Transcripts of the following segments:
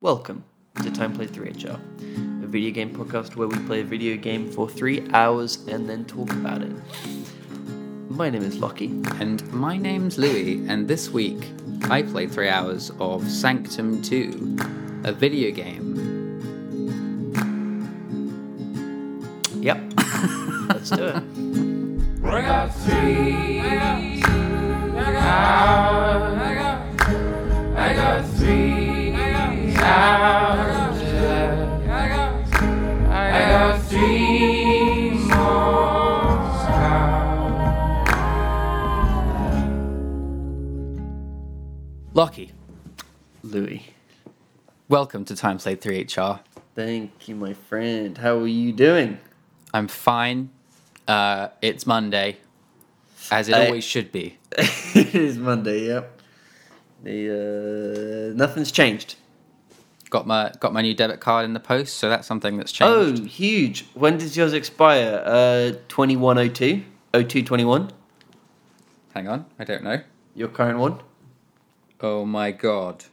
Welcome to Time Played 3HR, a video game podcast where we play a video game for three hours and then talk about it. My name is Lockie. And my name's Louis, and this week I played three hours of Sanctum 2, a video game. Yep. Let's do it. I got three. Welcome to Time Played 3HR. Thank you, my friend. How are you doing? I'm fine. Uh, it's Monday, as it I- always should be. it is Monday, yep. The, uh, nothing's changed. Got my got my new debit card in the post, so that's something that's changed. Oh, huge. When does yours expire? Uh, 2102? 0221? Hang on, I don't know. Your current one? Oh my god.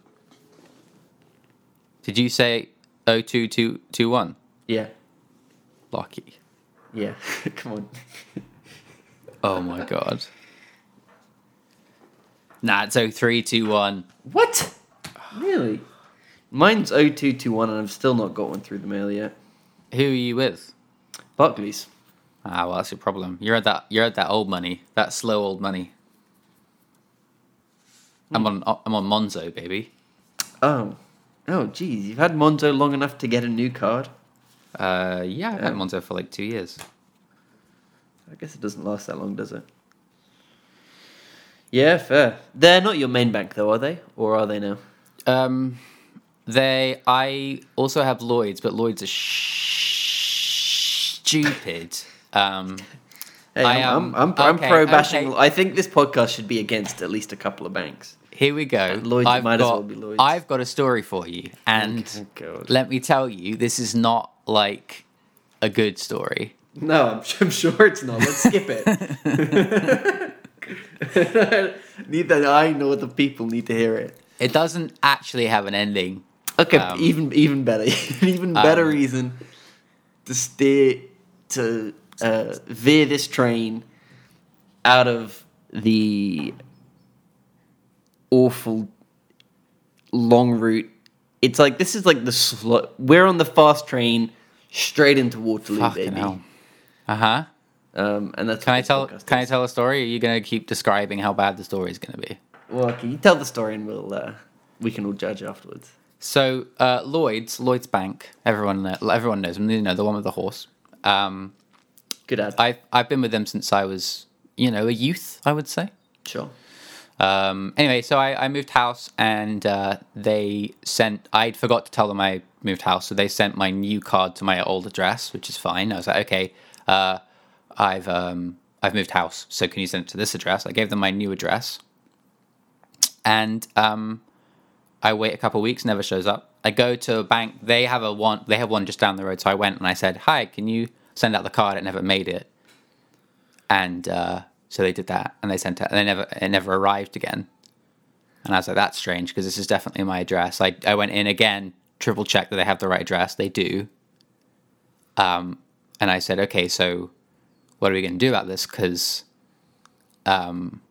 Did you say 02221? Yeah. Lucky. Yeah. Come on. Oh my god. Nah, it's 0321. What? Really? Mine's 0221 and I've still not got one through the mail yet. Who are you with? Barclays. Ah, well, that's your problem. You're at that. You're at that old money. That slow old money. I'm on. I'm on Monzo, baby. Oh. Oh, geez. You've had Monzo long enough to get a new card? Uh, yeah, I've had. Monzo for like two years. I guess it doesn't last that long, does it? Yeah, fair. They're not your main bank, though, are they? Or are they now? Um, they. I also have Lloyd's, but Lloyd's are sh- stupid. Um, Hey, I I'm, am- I'm, I'm, I'm okay, pro bashing. okay. I think this podcast should be against at least a couple of banks. Here we go. Lloyd's I've might as got, well be Lloyd's. I've got a story for you, and Oh, let me tell you, this is not like a good story. No, I'm, I'm sure it's not. Let's skip it. need that. I know the people need to hear it. It doesn't actually have an ending. Okay, Um, even even better, even better um, reason to steer to uh, veer this train out of the awful long route. It's like this is like the slow. We're on the fast train straight into Waterloo, Fucking baby. Uh huh. Um, and that's Can I tell? Can I tell a story? Are you gonna keep describing how bad the story is gonna be? Well, can you tell the story and we'll uh, we can all judge afterwards. So uh, Lloyd's, Lloyd's Bank. Everyone, everyone knows them. You know the one with the horse. Um, Good ad. I've I've been with them since I was, you know, a youth. I would say. sure. Um, anyway, so I, I moved house and uh, they sent. I forgot to tell them I moved house, so they sent my new card to my old address, which is fine. I was like, okay, uh, I've um, I've moved house, so can you send it to this address? I gave them my new address, and um, I wait a couple weeks, never shows up. I go to a bank. They have a one. They have one just down the road. So I went and I said, "Hi, can you send out the card?" It never made it, and uh, so they did that, and they sent it, and they never it never arrived again. And I was like, "That's strange because this is definitely my address." I I went in again, triple checked that they have the right address. They do. Um, and I said, "Okay, so what are we going to do about this?" Because, um,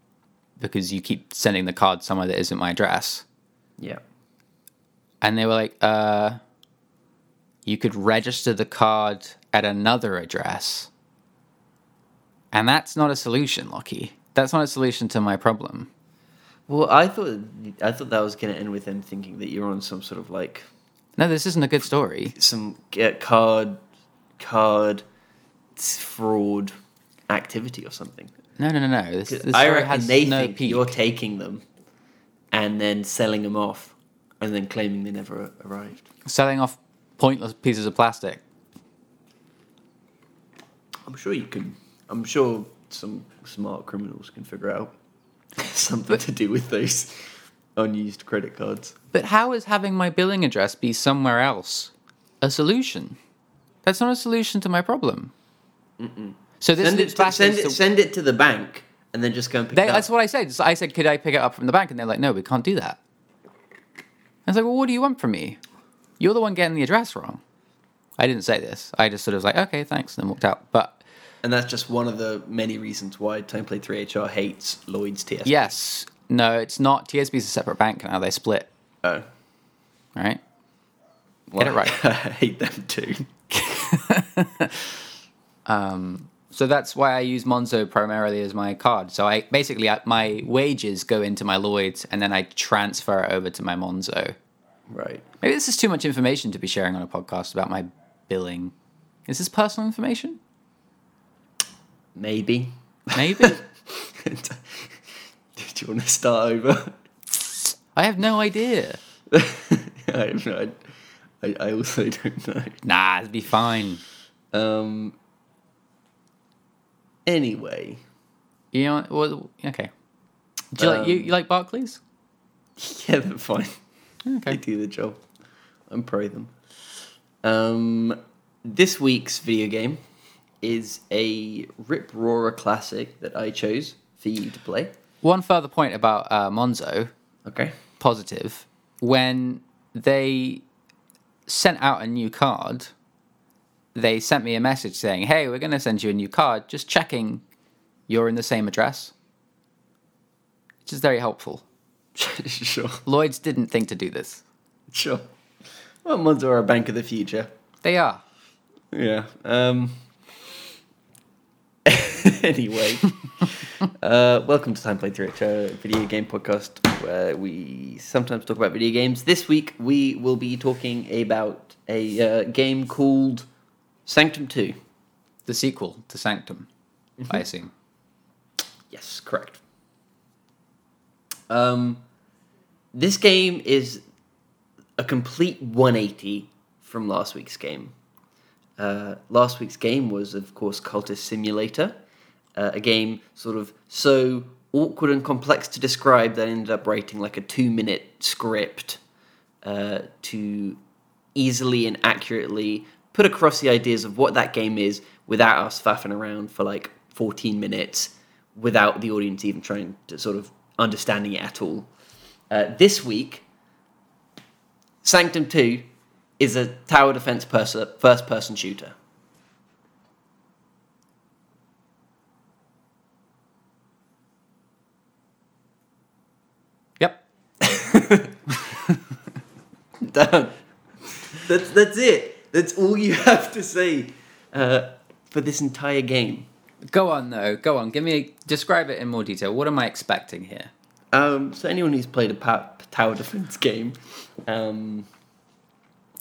because you keep sending the card somewhere that isn't my address. Yeah. And they were like, uh, you could register the card at another address. And that's not a solution, Lockie. That's not a solution to my problem. Well, I thought I thought that was going to end with them thinking that you're on some sort of like No, this isn't a good story. some uh, card card fraud activity or something. No, no, no, no. This, this I reckon has they no think peak. you're taking them and then selling them off and then claiming they never arrived. Selling off pointless pieces of plastic. I'm sure you can. I'm sure some smart criminals can figure out something to do with those unused credit cards. But how is having my billing address be somewhere else a solution? That's not a solution to my problem. So this Send it, to, send, it, send it to the bank and then just go and pick They, it up. that's what I said. So I said, could I pick it up from the bank? And they're like, no, we can't do that. I was like, well, what do you want from me? You're the one getting the address wrong. I didn't say this. I just sort of was like, okay, thanks, and then walked out. But And that's just one of the many reasons why Time Played 3HR hates Lloyd's TSB. yes, no, it's not. TSB's a separate bank now. They split, Oh. right? Well, Get it right. I hate them too. um, So that's why I use Monzo primarily as my card. So I basically I, my wages go into my Lloyd's and then I transfer it over to my Monzo. Right. Maybe this is too much information to be sharing on a podcast about my billing. Is this personal information? Maybe. Maybe. Did you want to start over? I have no idea. I no I, I also don't know. Nah, it'd be fine. Um. Anyway, You know, well, okay. Do you like you, Um, you like Barclays? yeah, they're fine. Okay. They do the job. I'm pro them. Um, this week's video game is a Rip Roarer classic that I chose for you to play. One further point about uh, Monzo, Okay. positive. When they sent out a new card, they sent me a message saying, "Hey, we're going to send you a new card. Just checking you're in the same address," which is very helpful. sure. Lloyd's didn't think to do this. Sure. Well, Monzo are a bank of the future. They are. Yeah. Um. anyway, uh, welcome to Time Play Through It, a video game podcast where we sometimes talk about video games. This week we will be talking about a uh, game called Sanctum Two. The sequel to Sanctum, I assume. Yes, correct. Um, this game is a complete 180 from last week's game. Uh, last week's game was, of course, Cultist Simulator, uh, a game sort of so awkward and complex to describe that I ended up writing like a two minute script uh, to easily and accurately put across the ideas of what that game is without us faffing around for like 14 minutes without the audience even trying to sort of understanding it at all. Uh, this week, Sanctum 2 is a tower defense pers- first person shooter. Yep. Done. That's that's it. That's all you have to say uh, for this entire game. Go on though. Go on. Give me a, describe it in more detail. What am I expecting here? Um, so anyone who's played a pa- tower defense game, um,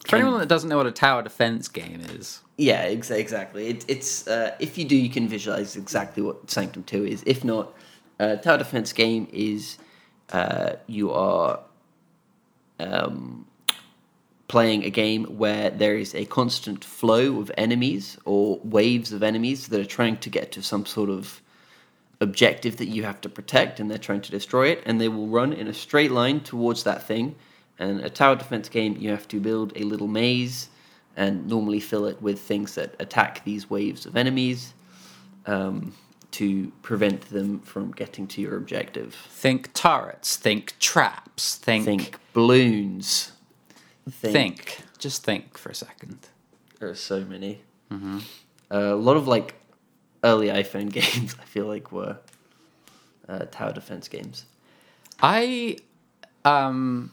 For anyone that doesn't know what a tower defense game is, yeah, ex- exactly. It, it's uh, if you do, you can visualize exactly what Sanctum Two is. If not, uh, tower defense game is uh, you are um, playing a game where there is a constant flow of enemies or waves of enemies that are trying to get to some sort of objective that you have to protect and they're trying to destroy it and they will run in a straight line towards that thing. And a tower defense game you have to build a little maze and normally fill it with things that attack these waves of enemies um, to prevent them from getting to your objective. Think turrets, think traps, think think balloons think, think. Just think for a second. there are so many uh, a lot of like early iphone games i feel like were uh, tower defense games I um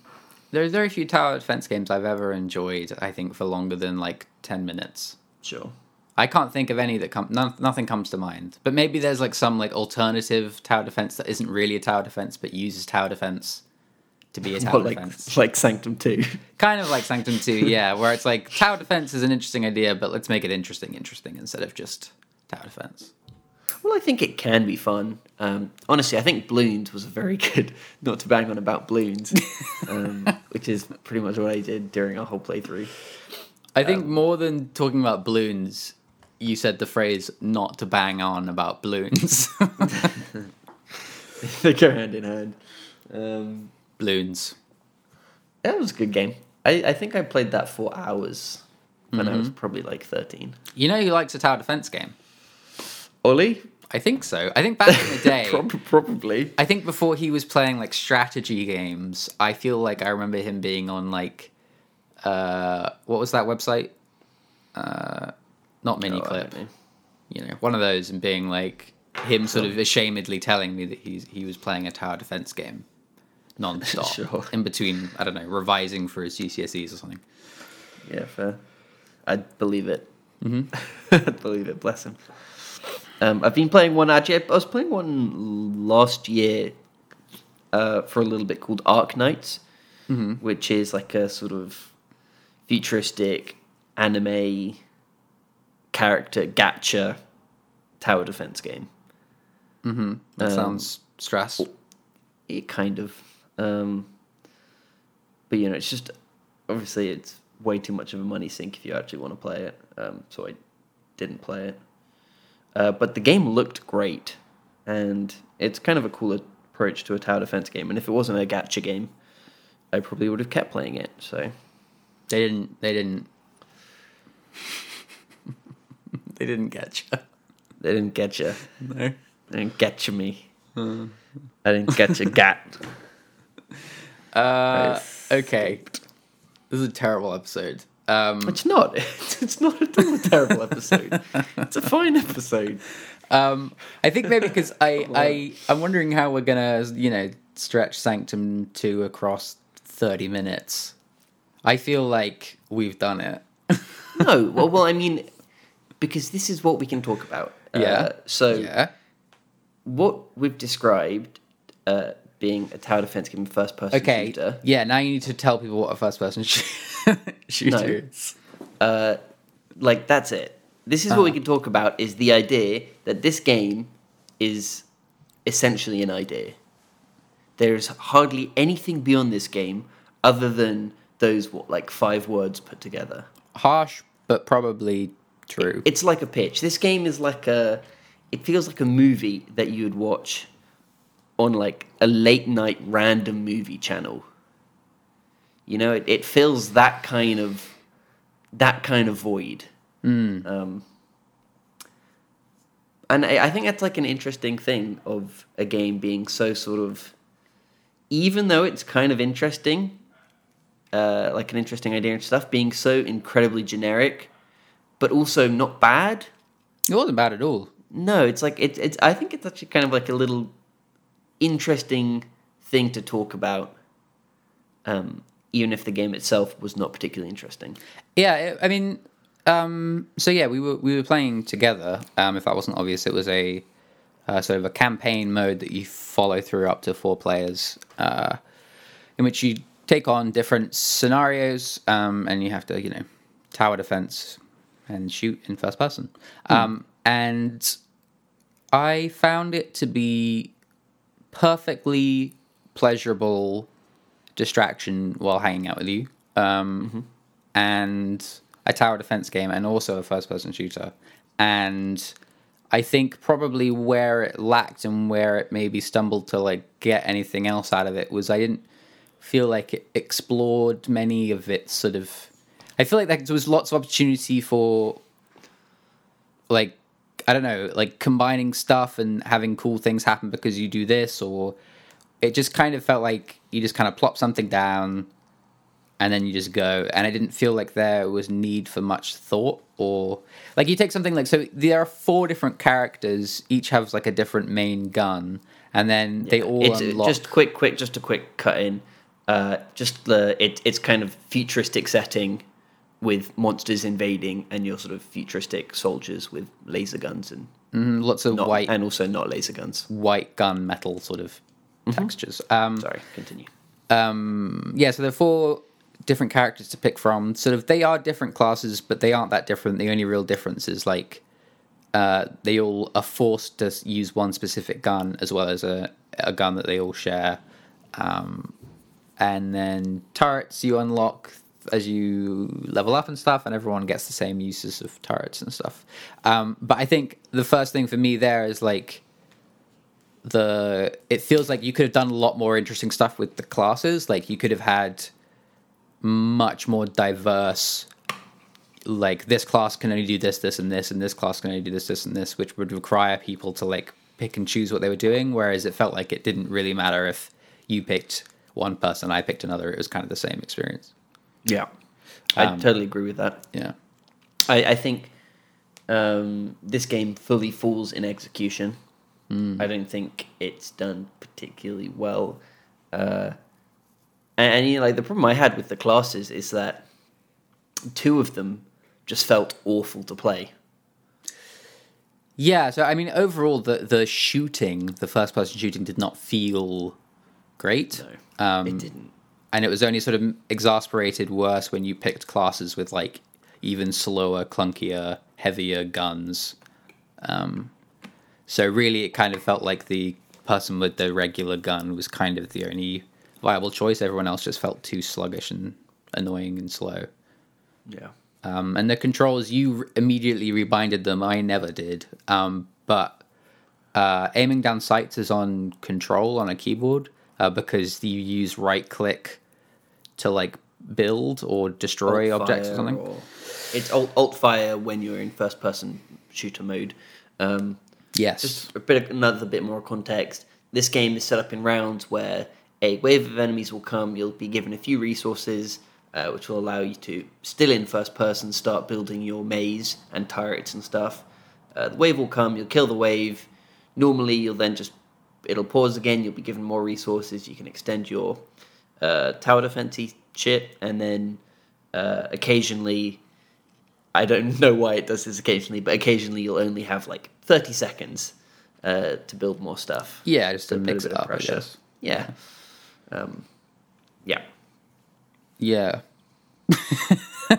there are very few tower defense games I've ever enjoyed, I think, for longer than like ten minutes. sure I can't think of any that come none, nothing comes to mind. But maybe there's like some like alternative tower defense that isn't really a tower defense but uses tower defense to be a tower What, like defense. like Sanctum Two. Kind of like Sanctum 2, yeah, where it's like tower defense is an interesting idea, but let's make it interesting, interesting instead of just tower defense. well, I think it can be fun. Um, honestly, I think Bloons was a very good. Not to bang on about Bloons, um, which is pretty much what I did during our whole playthrough. I think more than talking about balloons, you said the phrase "not to bang on about balloons." they go hand in hand. Balloons. that was a good game. I, I think I played that for hours when I was probably like thirteen. You know who likes a tower defense game? Ollie, I think so. I think back in the day. Probably. I think before he was playing like strategy games, I feel like I remember him being on like uh, what was that website? Uh, not mini Oh, I clip. know. you know, one of those, and being like him, sort of ashamedly telling me that he's he was playing a tower defense game, non-stop, Sure. in between. I don't know, revising for his GCSEs or something. Yeah, fair. I'd believe it. Mm-hmm. I'd believe it. Bless him. Um, I've been playing one actually. I was playing one last year uh, for a little bit called Arknights, which is like a sort of futuristic anime character gacha tower defense game. That Um, sounds stress. it kind of um but you know it's just obviously it's way too much of a money sink if you actually want to play it um so i didn't play it uh, but the game looked great and it's kind of a cool approach to a tower defense game and if it wasn't a gacha game i probably would have kept playing it so They didn't. They didn't. they didn't get you. they didn't get you No. they didn't get you me i didn't get you gat Uh, okay. This is a terrible episode. Um, it's not it's not at all a terrible episode it's a fine episode Um, I think maybe because I, I, I'm wondering how we're gonna, you know, stretch Sanctum two across thirty minutes. I feel like we've done it. No, well, well, I mean, because this is what we can talk about. Yeah. Uh, so Yeah. what we've described uh, being a tower defense game first person Okay. shooter. Yeah. Now you need to tell people what a first-person shooter is. Uh, like that's it. This is what Uh-huh. we can talk about. Is the idea that this game is essentially an idea. There's hardly anything beyond this game other than those what like five words put together. Harsh, but probably true. It's like a pitch. This game is like a. It feels like a movie that you would watch on like a late night random movie channel. You know, it, it fills that kind of that kind of void. Um, and I, I think that's like an interesting thing of a game being so sort of, even though it's kind of interesting, uh, like an interesting idea and stuff, being so incredibly generic, but also not bad. it wasn't bad at all. No, it's like it's it's. I think it's actually kind of like a little interesting thing to talk about, um, even if the game itself was not particularly interesting. Yeah, I mean, um, so yeah, we were we were playing together. Um, if that wasn't obvious, it was a uh, sort of a campaign mode that you follow through up to four players, uh, in which you take on different scenarios, um, and you have to, you know, tower defense and shoot in first person. Um, and I found it to be perfectly pleasurable distraction while hanging out with you. Um, and a tower defense game and also a first person shooter. And I think probably where it lacked and where it maybe stumbled to like get anything else out of it was I didn't feel like it explored many of its sort of I feel like there was lots of opportunity for like I don't know, like combining stuff and having cool things happen because you do this or it just kind of felt like you just kind of plop something down and then you just go. And i didn't feel like there was need for much thought or like you take something like so there are four different characters each has like a different main gun and then they all it's uh, unlock just quick, quick, just a quick cut in. Uh, just the it, it's kind of futuristic setting with monsters invading and your sort of futuristic soldiers with laser guns and mm, lots of not, white and also not laser guns. white gun metal sort of textures. Um Sorry, continue. um yeah so there are four different characters to pick from. Sort of they are different classes but they aren't that different. The only real difference is like uh they all are forced to use one specific gun as well as a, a gun that they all share. Um and then turrets you unlock as you level up and stuff and everyone gets the same uses of turrets and stuff. Um but i think the first thing for me there is like the it feels like you could have done a lot more interesting stuff with the classes. Like you could have had much more diverse like this class can only do this this and this and this class can only do this this and this which would require people to like pick and choose what they were doing. Whereas it felt like it didn't really matter if you picked one person i picked another. It was kind of the same experience Yeah. I Um, totally agree with that. Yeah. I, I think um, this game fully falls in execution. I don't think it's done particularly well. Uh, and, and you know, like the problem I had with the classes is that two of them just felt awful to play. Yeah, so I mean, overall, the the shooting, the first person shooting, did not feel great. No, Um, it didn't. And it was only sort of exasperated worse when you picked classes with like even slower, clunkier, heavier guns. Um, so really, it kind of felt like the person with the regular gun was kind of the only viable choice. Everyone else just felt too sluggish and annoying and slow. Yeah. Um, and the controls, you immediately rebinded them. I never did. Um, but uh, aiming down sights is on control on a keyboard uh, because you use right click to like build or destroy Alt objects or something. or- it's alt, alt fire when you're in first person shooter mode. Um, yes. just a bit of, another bit more context. This game is set up in rounds where a wave of enemies will come. You'll be given a few resources, uh, which will allow you to, still in first person, start building your maze and turrets and stuff. Uh, the wave will come. You'll kill the wave. Normally, you'll then just it'll pause again. You'll be given more resources. You can extend your uh, tower defensey shit, and then uh, occasionally I don't know why it does this occasionally, but occasionally you'll only have like 30 seconds uh, to build more stuff. yeah, just to little mix it up. I pressure. guess. Yeah. Um, yeah. Yeah.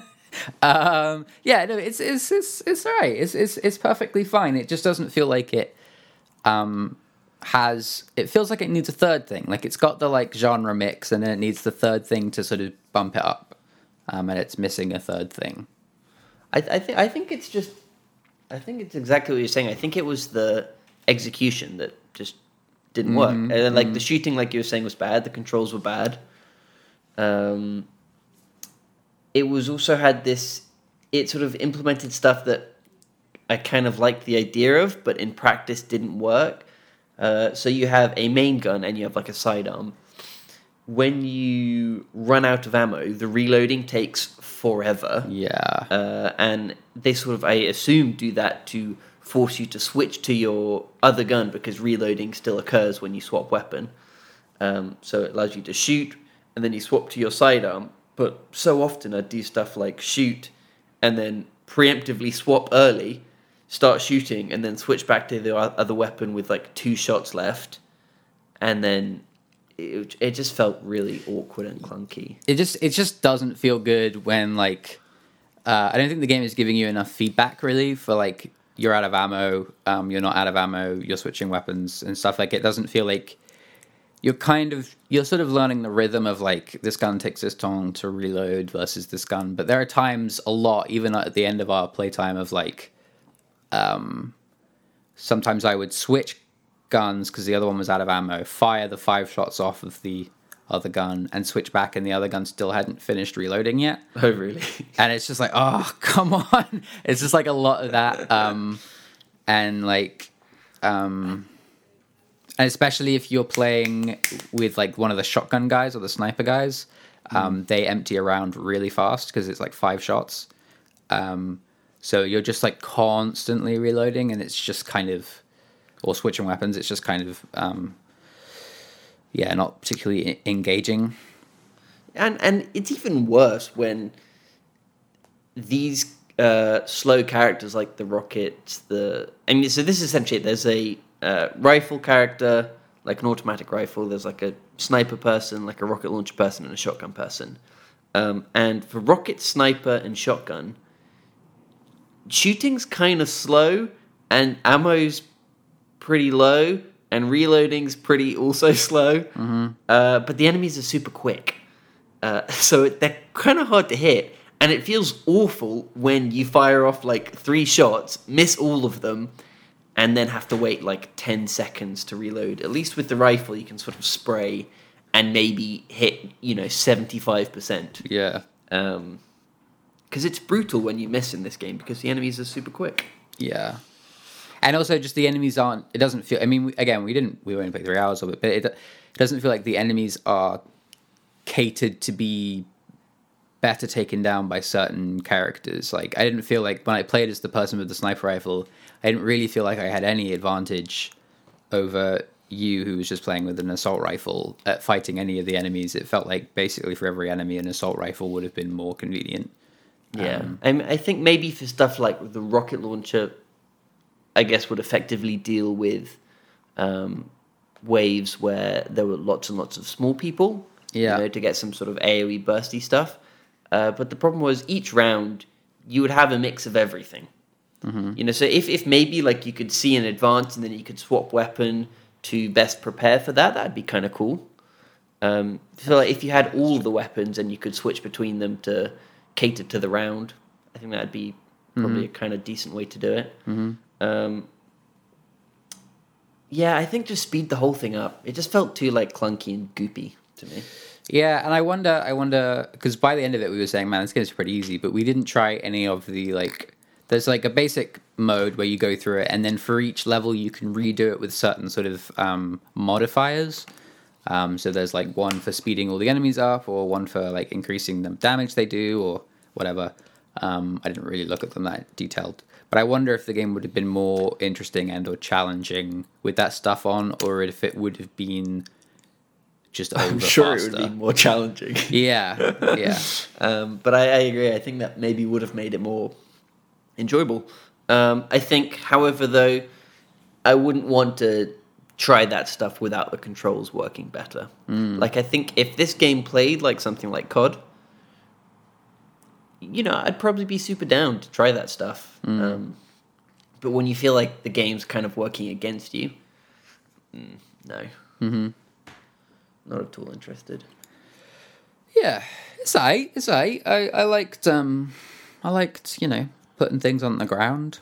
um, yeah, no, it's it's it's it's all right. It's it's it's perfectly fine. It just doesn't feel like it um has it feels like it needs a third thing. Like it's got the like genre mix and then it needs the third thing to sort of bump it up. Um, and it's missing a third thing. I, I think I think it's just I think it's exactly what you're saying. I think it was the execution that just didn't work, and then, like the shooting, like you were saying, was bad. The controls were bad. Um, it was also had this. It sort of implemented stuff that I kind of liked the idea of, but in practice didn't work. Uh, so you have a main gun and you have like a sidearm. When you run out of ammo, the reloading takes forever. Yeah. Uh, and they sort of, I assume, do that to force you to switch to your other gun because reloading still occurs when you swap weapon. Um, so it allows you to shoot and then you swap to your sidearm. But so often I do stuff like shoot and then preemptively swap early, start shooting, and then switch back to the other weapon with like two shots left. And then it, it just felt really awkward and clunky. it just it just doesn't feel good when like uh, I don't think the game is giving you enough feedback really for like you're out of ammo, um, you're not out of ammo, you're switching weapons and stuff. Like it doesn't feel like you're kind of you're sort of learning the rhythm of like this gun takes this long to reload versus this gun. But there are times a lot, even at the end of our playtime, of like um, sometimes I would switch guns because the other one was out of ammo, fire the five shots off of the other gun, and switch back, and the other gun still hadn't finished reloading yet. Oh, really? And it's just like, oh, come on! It's just like a lot of that, um, and like, um, and especially if you're playing with like one of the shotgun guys or the sniper guys, um, they empty around really fast because it's like five shots. Um, so you're just like constantly reloading, and it's just kind of, or switching weapons. It's just kind of, um, yeah, not particularly engaging. and and it's even worse when these uh, slow characters like the rockets the i mean so this is essentially there's a uh, rifle character like an automatic rifle there's like a sniper person like a rocket launcher person and a shotgun person um, and for rocket sniper and shotgun shooting's kind of slow and ammo's pretty low and reloading's pretty also slow uh, but the enemies are super quick uh, so they're kind of hard to hit, and it feels awful when you fire off like three shots, miss all of them, and then have to wait like 10 seconds to reload. At least with the rifle, you can sort of spray and maybe hit, you know, 75%. Yeah. Um, because it's brutal when you miss in this game because the enemies are super quick. Yeah. And also, just the enemies aren't. It doesn't feel. I mean, again, we didn't. We only played three hours of it, but it, it doesn't feel like the enemies are catered to be better taken down by certain characters. Like I didn't feel like when I played as the person with the sniper rifle, I didn't really feel like I had any advantage over you who was just playing with an assault rifle at fighting any of the enemies. It felt like basically for every enemy an assault rifle would have been more convenient. Yeah, Um, I, mean, I think maybe for stuff like the rocket launcher, I guess would effectively deal with um, waves where there were lots and lots of small people. Yeah. you know, to get some sort of AOE bursty stuff. Uh, but the problem was each round you would have a mix of everything. You know, so if, if maybe like you could see in advance and then you could swap weapon to best prepare for that, that'd be kind of cool. Um, so like if you had all the weapons and you could switch between them to cater to the round, I think that'd be probably a kind of decent way to do it. Um, yeah, I think just speed the whole thing up. It just felt too like clunky and goopy to me. Yeah, and I wonder, I wonder, because by the end of it, we were saying, man, this game's pretty easy, but we didn't try any of the like. There's like a basic mode where you go through it, and then for each level, you can redo it with certain sort of um, modifiers. Um, so there's like one for speeding all the enemies up, or one for like increasing the damage they do, or whatever. Um, I didn't really look at them that detailed, but I wonder if the game would have been more interesting and or challenging with that stuff on, or if it would have been just over I'm sure faster. it would be more challenging. Yeah, yeah, Um, but I, I agree. I think that maybe would have made it more enjoyable. Um, I think, however, though, I wouldn't want to try that stuff without the controls working better. Like, I think if this game played like something like COD, you know, I'd probably be super down to try that stuff. Um, but when you feel like the game's kind of working against you, mm, no. Mm-hmm. Not at all interested. yeah. It's alright. It's alright. I I liked um, I liked you know putting things on the ground.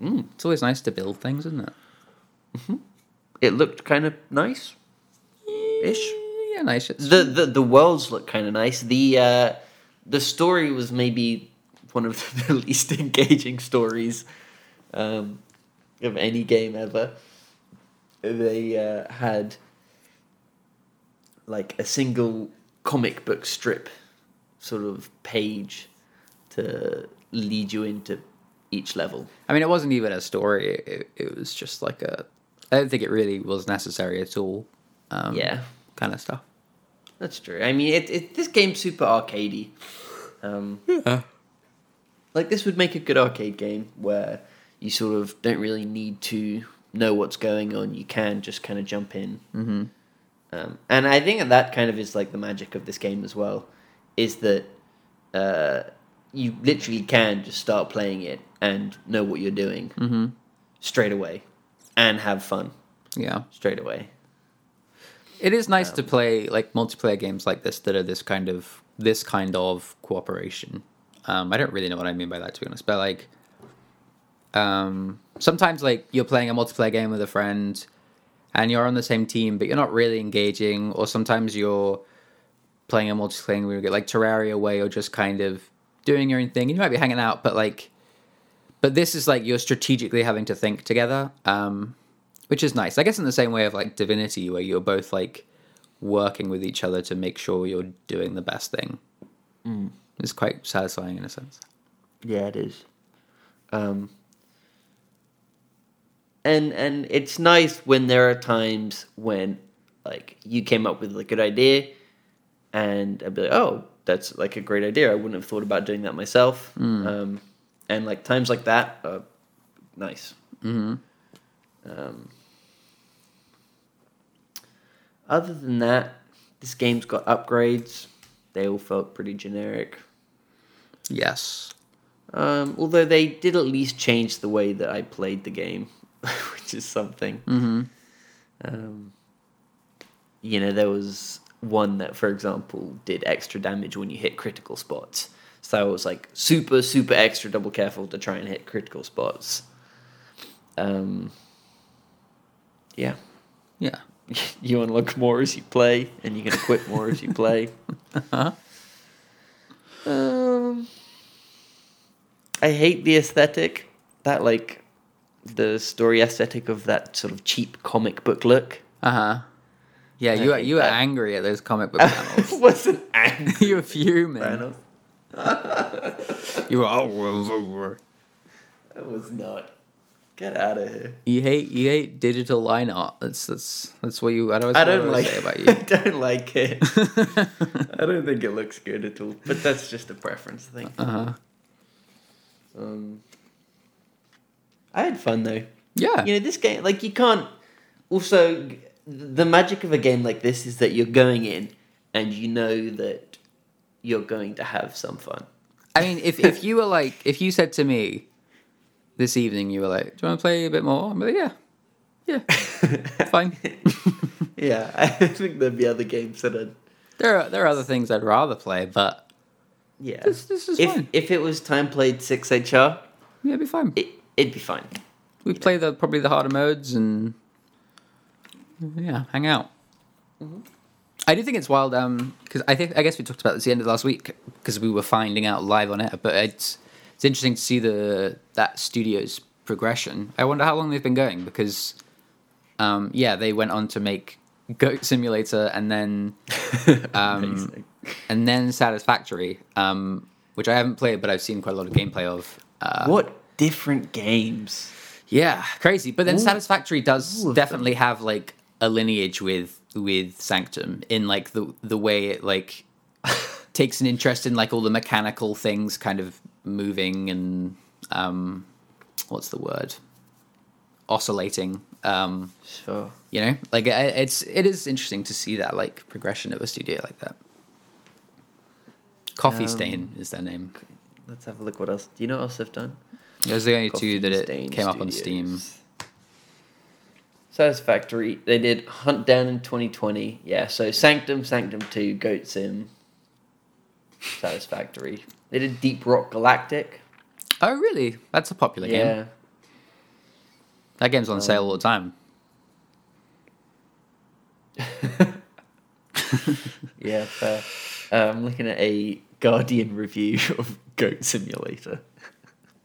Mm, it's always nice to build things, isn't it? It looked kind of nice ish. Yeah, nice. The the the worlds look kind of nice. The uh, the story was maybe one of the least engaging stories um, of any game ever. They uh, had like a single comic book strip sort of page to lead you into each level. I mean, it wasn't even a story. It, it was just like a. I don't think it really was necessary at all. Um, Yeah. kind of stuff. That's true. I mean, it, it this game's super arcadey. Um, Yeah. like this would make a good arcade game where you sort of don't really need to know what's going on. You can just kind of jump in. Mm-hmm. Um, and I think that kind of is like the magic of this game as well, is that uh, you literally can just start playing it and know what you're doing Mm-hmm. straight away, and have fun Yeah. straight away. It is nice to play like multiplayer games like this that are this kind of this kind of cooperation. Um, I don't really know what I mean by that to be honest, but like, um, sometimes like you're playing a multiplayer game with a friend, and you're on the same team, but you're not really engaging. Or sometimes you're playing a multiplayer game where you get like Terraria, where you're just kind of doing your own thing, and you might be hanging out, but like, but this is like you're strategically having to think together. Um, which is nice. I guess in the same way of like Divinity, where you're both like working with each other to make sure you're doing the best thing. It's quite satisfying in a sense. Yeah, it is. Um, and and it's nice when there are times when like you came up with a good idea, and I'd be like, oh, that's like a great idea. I wouldn't have thought about doing that myself. Um, and like times like that, are nice. Mm-hmm. Um, other than that, this game's got upgrades. They all felt pretty generic. Yes. Um, although they did at least change the way that I played the game, which is something. Mm-hmm. Um, you know, there was one that, for example, did extra damage when you hit critical spots. So I was like super, super extra double careful to try and hit critical spots. Um, yeah. Yeah. you unlock more as you play, and you can equip more as you play. Um, I hate the aesthetic. That like the story aesthetic of that sort of cheap comic book look. Uh huh. Yeah, I you were, you were that. angry at those comic book panels. wasn't angry. you were fuming. Panels. You were. Oh, I was not. Get out of here. you hate you hate digital line art. That's that's that's what you. I don't, I don't like say about you. I don't like it. I don't think it looks good at all. But that's just a preference thing. uh huh. Um, I had fun though. Yeah. You know, this game, like, you can't. Also, the magic of a game like this is that you're going in and you know that you're going to have some fun. I mean, if if you were like, if you said to me this evening, you were like, "Do you want to play a bit more?" I'm like, "Yeah, yeah, fine." Yeah, I think there'd be other games that are. there are there are other things I'd rather play, but Yeah. This- this is if, fine. If it was time played 6HR, yeah, it'd be fine. it, it'd be fine. We play the probably the harder modes and yeah, hang out. Mm-hmm. I do think it's wild because I think I guess we talked about this at the end of last week because we were finding out live on air, but it's it's interesting to see the that studio's progression. I wonder how long they've been going because um, yeah, they went on to make Goat Simulator and then um, and then Satisfactory, um, which I haven't played, but I've seen quite a lot of gameplay of. Uh, what different games? yeah, crazy. But then All- Satisfactory does definitely have like a lineage with with Sanctum in like the the way it like takes an interest in like all the mechanical things kind of moving and um what's the word? oscillating. Um Sure. you know, like I- it's it is interesting to see that like progression of a studio like that. Coffee Um, Stain is their name. Let's have a look what else. Do you know what else they've done? Those are the only two that it came up on Steam. Satisfactory. They did Huntdown in 2020. Yeah, so Sanctum, Sanctum 2, Goat Sim, Satisfactory. They did Deep Rock Galactic. Oh, really? That's a popular game. Yeah. That game's on sale all the time. Yeah, fair. Uh, I'm looking at a Guardian review of Goat Simulator.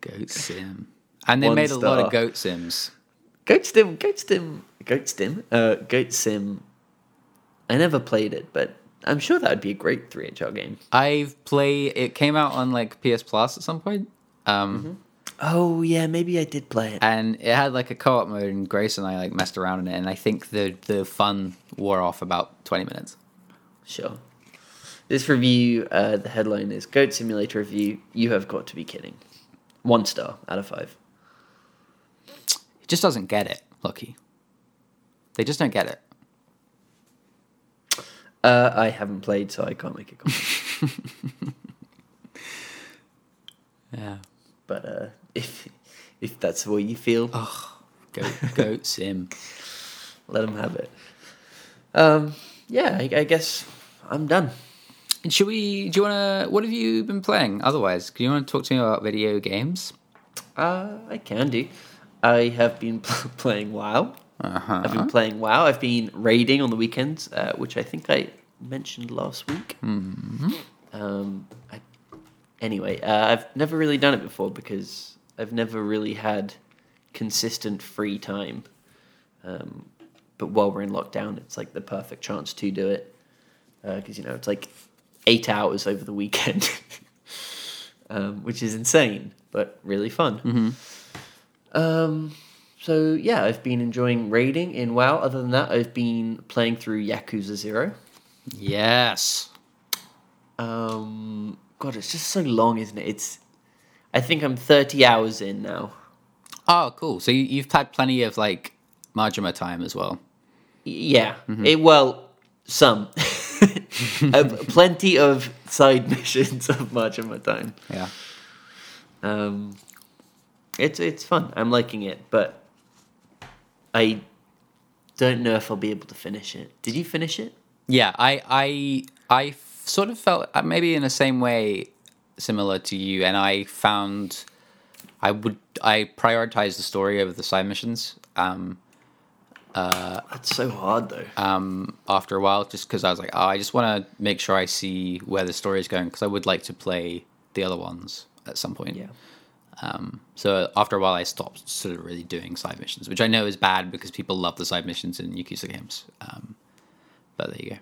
Goat Sim. And they One made a lot of Goat Sims. Goat Stim, Goat Stim, Goat Stim, uh, Goat Sim. I never played it, but I'm sure that would be a great 3HR game. I've played. It came out on like PS Plus at some point. Um, Oh yeah, maybe I did play it. and it had like a co-op mode, and Grace and I like messed around in it, and I think the the fun wore off about twenty minutes. Sure. This review, uh, the headline is Goat Simulator Review. You have got to be kidding. One star out of five. Just doesn't get it, Lucky. They just don't get it. Uh, I haven't played, so I can't make a comment. Yeah. but uh, if if that's the way you feel, go Goat Sim. let them have it. Um, yeah, I, I guess I'm done. And should we? Do you want to? What have you been playing? Otherwise, do you want to talk to me about video games? Uh, I can do. I have been playing WoW. Uh huh. I've been playing WoW. I've been raiding on the weekends, uh, which I think I mentioned last week. Mm-hmm. Um, I, anyway, uh, I've never really done it before because I've never really had consistent free time. Um, but while we're in lockdown, it's like the perfect chance to do it because you know it's like eight hours over the weekend, um, which is insane but really fun. Um, so yeah, I've been enjoying raiding in WoW. Other than that, I've been playing through Yakuza Zero. Yes. Um, God, it's just so long, isn't it? It's, I think I'm 30 hours in now. Oh, cool. So you, you've had plenty of like Majima time as well. Yeah. It, well, some. Uh, plenty of side missions of my time. Yeah. Um, it's it's fun. I'm liking it, but I don't know if I'll be able to finish it. Did you finish it? Yeah, I I I sort of felt uh, maybe in the same way similar to you, and I found I would I prioritized the story over the side missions. Um, That's so hard though. um, after a while, just because I was like, oh, I just want to make sure I see where the story is going, because I would like to play the other ones at some point. yeah. Um, so after a while, I stopped sort of really doing side missions, which I know is bad because people love the side missions in Yakuza games. Um, But there you go.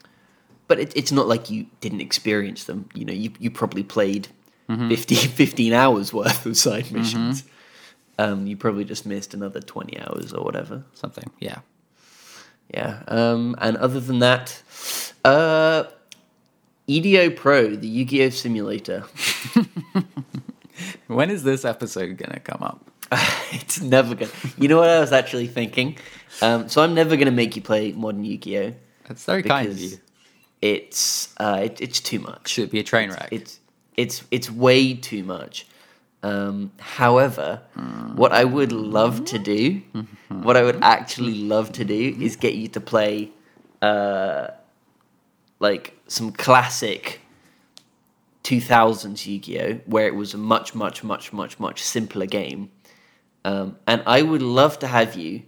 but it, it's not like you didn't experience them. You know, you you probably played Mm-hmm. 50, 15 hours worth of side missions. Um, you probably just missed another twenty hours or whatever. Something. Yeah. Yeah. Um, and other than that, uh, EDO Pro, the Yu-Gi-Oh simulator. When is this episode gonna come up? it's never gonna. You know what I was actually thinking? Um, so I'm never gonna make you play modern Yu-Gi-Oh. That's very kind of you. It's uh, it, it's too much. Should be a train wreck? It's it's it's way too much. Um, however, what I would love to do, what I would actually love to do, is get you to play, uh, like some classic 2000s Yu-Gi-Oh, where it was a much, much, much, much, much simpler game. Um, and I would love to have you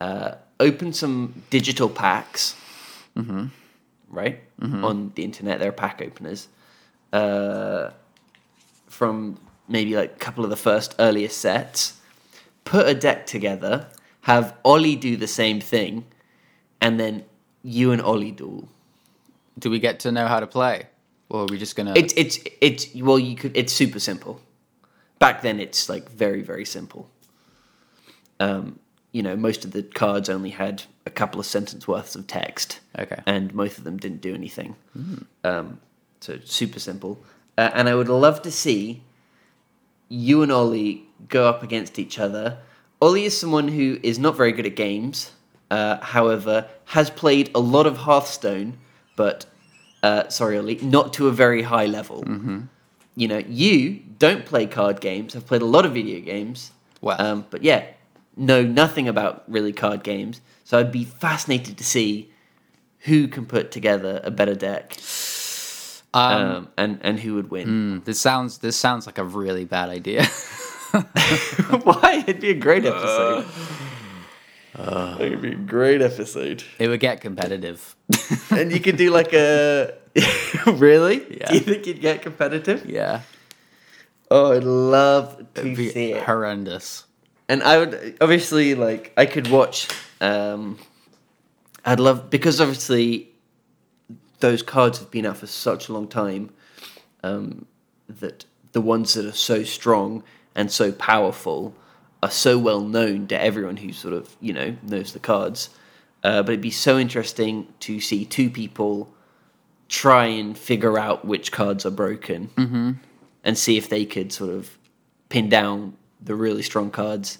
uh, open some digital packs, right, on the internet. There are pack openers uh, from maybe like a couple of the first earliest sets. Put a deck together, have Ollie do the same thing, and then you and Ollie duel. Do we get to know how to play, or are we just gonna? It's it's it's well, you could. It's super simple. Back then, it's like very very simple. Um, you know, most of the cards only had a couple of sentence worths of text. Okay. And most of them didn't do anything. Um, so super simple. Uh, and I would love to see you and Ollie go up against each other. Ollie is someone who is not very good at games. Uh, however, has played a lot of Hearthstone, but uh, sorry, Ollie, not to a very high level. You know, you don't play card games. I've played a lot of video games. Well. um, but yeah, know nothing about really card games. So I'd be fascinated to see who can put together a better deck, um, um, and and who would win. hmm, this sounds this sounds like a really bad idea. Why? It'd be a great episode. It'd be a great episode. it would get competitive. And you could do like a. really? Yeah. Do you think you'd get competitive? yeah, Oh, I'd love to it'd be see it. horrendous. and I would obviously like I could watch. Um, I'd love because obviously those cards have been out for such a long time um, that the ones that are so strong and so powerful are so well known to everyone who sort of you know knows the cards. Uh, but it'd be so interesting to see two people try and figure out which cards are broken and see if they could sort of pin down the really strong cards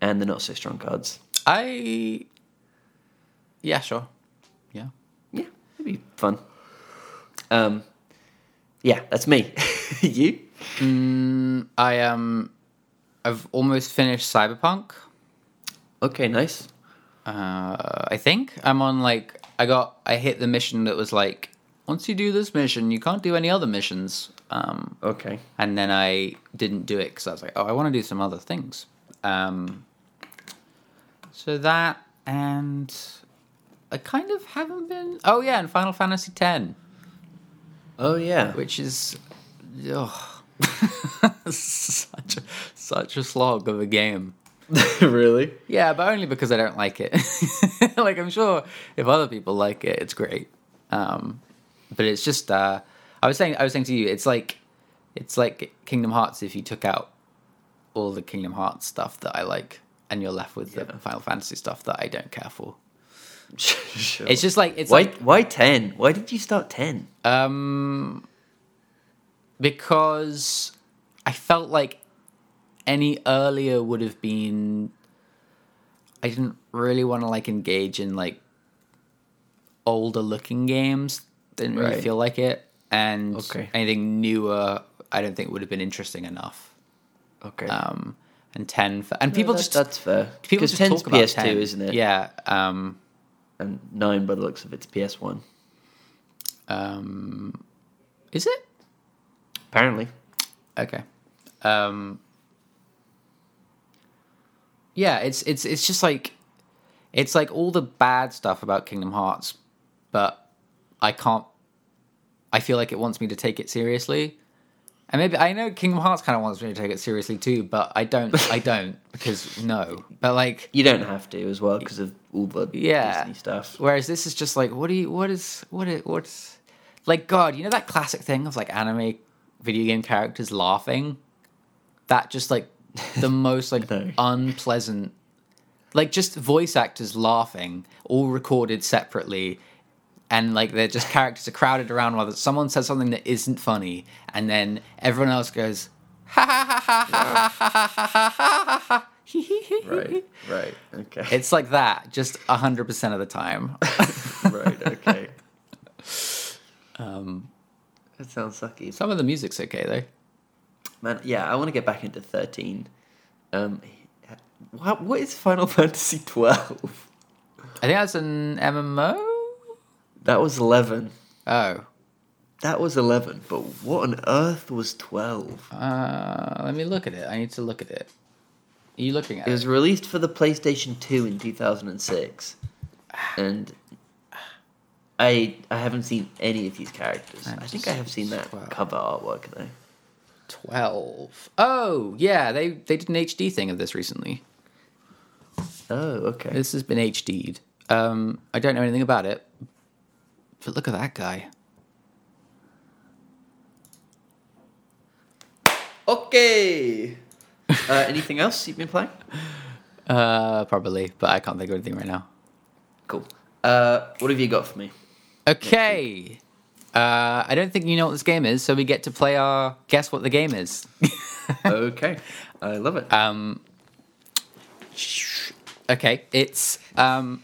and the not so strong cards. I. Yeah, sure. Yeah. Yeah, it'd be fun. Um, yeah, that's me. you? I um, I've almost finished Cyberpunk. Okay, nice. Uh, I think I'm on like I got I hit the mission that was like once you do this mission you can't do any other missions. Um, Okay. and then I didn't do it because I was like, oh, I want to do some other things. Um, so that and I kind of haven't been. Oh yeah, and Final Fantasy X, Oh yeah. which is such a, such a slog of a game. really? Yeah, but only because I don't like it. like I'm sure if other people like it, it's great. Um, but it's just uh, I was saying I was saying to you, it's like it's like Kingdom Hearts if you took out all the Kingdom Hearts stuff that I like, and you're left with the Final Fantasy stuff that I don't care for. sure. It's just like it's why? like why ten? Why did you start ten? um, because I felt like any earlier would have been. I didn't really want to like engage in like older looking games. Didn't really Right. feel like it, and Okay. anything newer, I don't think would have been interesting enough. Okay. Um, and ten, for, and No, people just that's fair. people just 10's talk about PS2, 10. isn't it? Yeah. Um, And nine, by the looks of it's PS One. um, is it? Apparently. Okay. Um Yeah, it's it's it's just like it's like all the bad stuff about Kingdom Hearts, but I can't I feel like it wants me to take it seriously. And maybe I know Kingdom Hearts kind of wants me to take it seriously too, but I don't. I don't because no. But like, You don't have to as well because of all the Yeah. Disney stuff. whereas this is just like, what do you? What is? What is? What's? Like God, you know that classic thing of like anime video game characters laughing. That just like the most like No. unpleasant, like just voice actors laughing, all recorded separately. And like they're just characters are crowded around while someone says something that isn't funny, and then everyone else goes, ha ha ha ha ha ha ha ha ha ha. Right. Right. Okay. It's like that, just hundred percent of the time. right. Okay. um. That sounds sucky. Some of the music's okay though. Man, yeah, I want to get back into thirteen. Um, what what is Final Fantasy twelve? I think that's an MMO. That was eleven. Oh, That was eleven. But what on earth was twelve? uh, let me look at it. I need to look at it. Are you looking at It it? was released for the PlayStation Two in two thousand and six, and I I haven't seen any of these characters. I think I have seen that Wow. cover artwork though. Twelve. Oh, yeah. They they did an HD thing of this recently. Oh, okay. This has been HD'd. Um, I don't know anything about it, but look at that guy. Okay. uh, anything else you've been playing? Uh, probably, but I can't think of anything right now. Cool. Uh, what have you got for me? Okay. Uh, I don't think you know what this game is, so we get to play our guess what the game is. okay, I love it. Um, okay, it's um,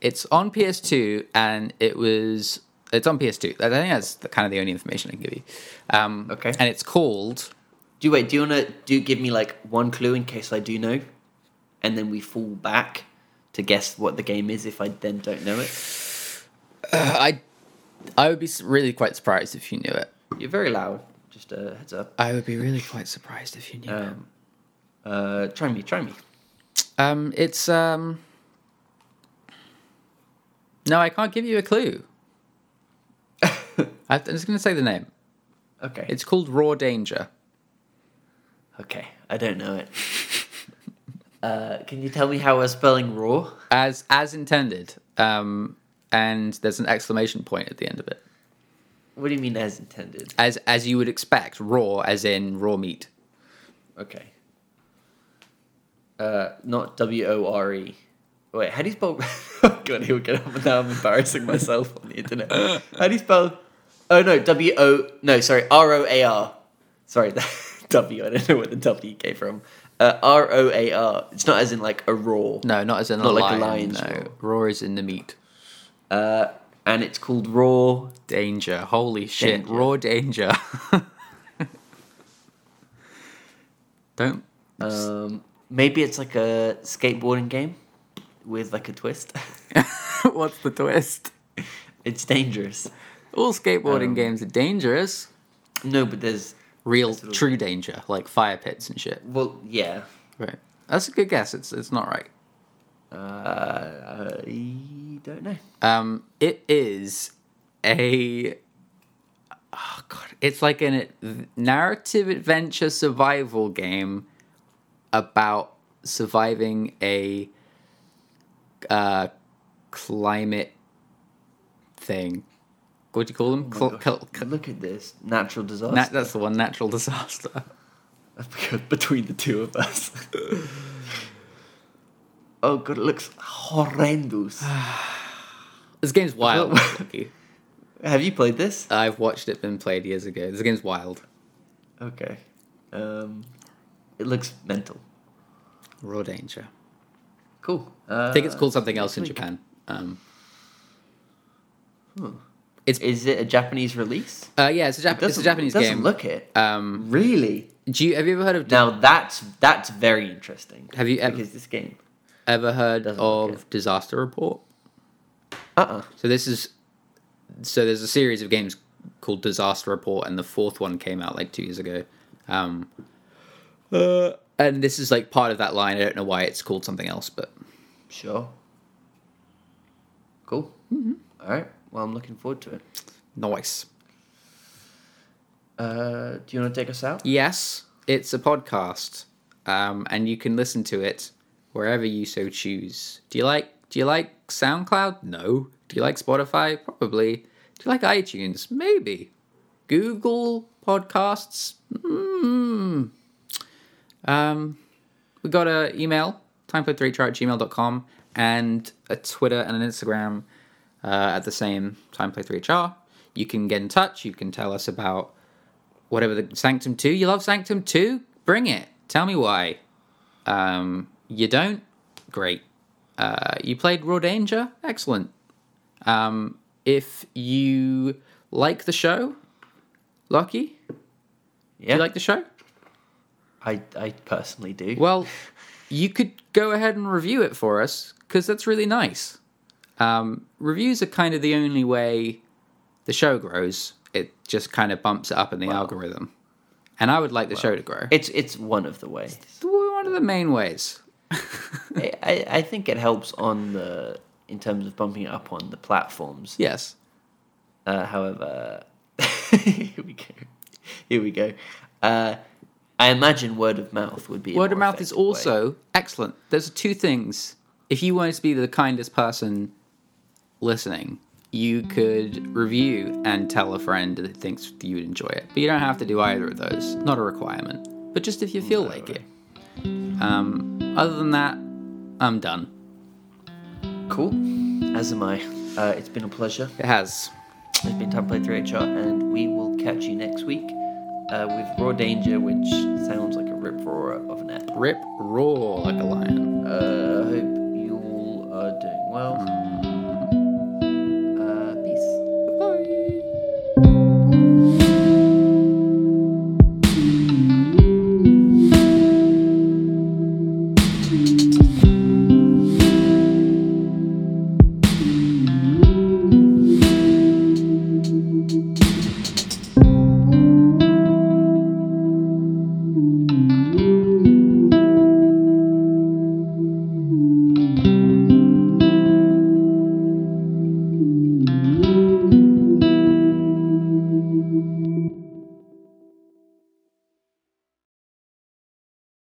it's on PS2 and it was it's on PS2. I think that's the, kind of the only information I can give you. Um, Okay. and it's called do you wait? Do you wanna do give me like one clue in case I do know, and then we fall back to guess what the game is if I then don't know it? I I would be really quite surprised if you knew it. You're very loud. Just a heads up. I would be really quite surprised if you knew it. Um, uh, try me, try me. Um, it's um. No, I can't give you a clue. I'm just going to say the name. Okay. It's called Raw Danger. okay. I don't know it. uh, can you tell me how we're spelling raw? as as intended. Um, and there's an exclamation point at the end of it, What do you mean as intended? as as you would expect. Raw, as in raw meat. Okay. Uh, not W O R E. Wait, how do you spell? oh God, here we go. Now I'm embarrassing myself on the internet. How do you spell? Oh no, W O. No, sorry, R O A R. Sorry, the W. I don't know where the W came from. Uh, R O A R. It's not as in like a raw. No, not as in a Not like a lion. no, raw is in the meat. Uh, and it's called raw. Danger. Holy shit. Danger. Raw danger. Don't. Um, maybe it's like a skateboarding game with like a twist. What's the twist? it's dangerous. All skateboarding Um, games are dangerous. No, but there's Real, true danger, like fire pits and shit. well, yeah. Right. That's a good guess. It's it's not right. Uh, I don't know. Um, it is a. Oh god, it's like a narrative adventure survival game about surviving a uh, climate thing. What do you call them? Oh Cl- cl- cl- Look at this natural disaster. nat- that's the one. Natural disaster. between the two of us. oh god, it looks horrendous. This game's wild. Have you played this? I've watched it been played years ago. This game's wild. Okay. Um, it looks mental. Raw danger. Cool. Uh, I think it's called something else in. Japan. Um, Hmm. It's Is it a Japanese release? uh, yeah, it's a, Jap- it's a Japanese doesn't game. look it. Um, really? do you have you ever heard of Now that's that's very interesting. Have you ever- because this game? Ever heard doesn't of. Disaster Report? Uh uh So this is so there's a series of games called Disaster Report, and the fourth one came out like two years ago. Um, uh, and this is like part of that line. I don't know why it's called something else, but Sure. Cool. Mm-hmm. All right. Well, I'm looking forward to it. nice. Uh, do you want to take us out? Yes, it's a podcast, um, and you can listen to it wherever you so choose. Do you like Do you like SoundCloud? No. Do you like Spotify? Probably. Do you like iTunes? Maybe. Google Podcasts? Hmm. Um, we got an email, timeplay3hr at gmail.com, and a Twitter and an Instagram uh, at the same timeplay3hr. You can get in touch. You can tell us about whatever the Sanctum 2. You love Sanctum 2? Bring it. Tell me why. Um, you don't? Great. Uh, you played Raw Danger? Excellent. Um, if you like the show, Lucky, Yeah, Do you like the show? I I personally do. Well, you could go ahead and review it for us because that's really nice. Um, reviews are kind of the only way the show grows. It just kind of bumps it up in the algorithm. And I would like the show to grow. It's it's one of the ways. one of the main ways. I, I think it helps on the in terms of bumping it up on the platforms. Yes. Uh, however, here we go. Here we go. Uh, I imagine word of mouth would be Word of mouth is effective way. also excellent. There's two things. If you wanted to be the kindest person listening, you could review and tell a friend that thinks you would enjoy it. But you don't have to do either of those. Not a requirement. But just if you feel like it. Um, other than that, I'm done. cool. As am I. Uh, it's been a pleasure. It has. It's been Time Played 3HR, and we will catch you next week uh, with Raw Danger, which sounds like a rip roar of an app. Rip roar like a lion. Uh, I hope you all are doing well.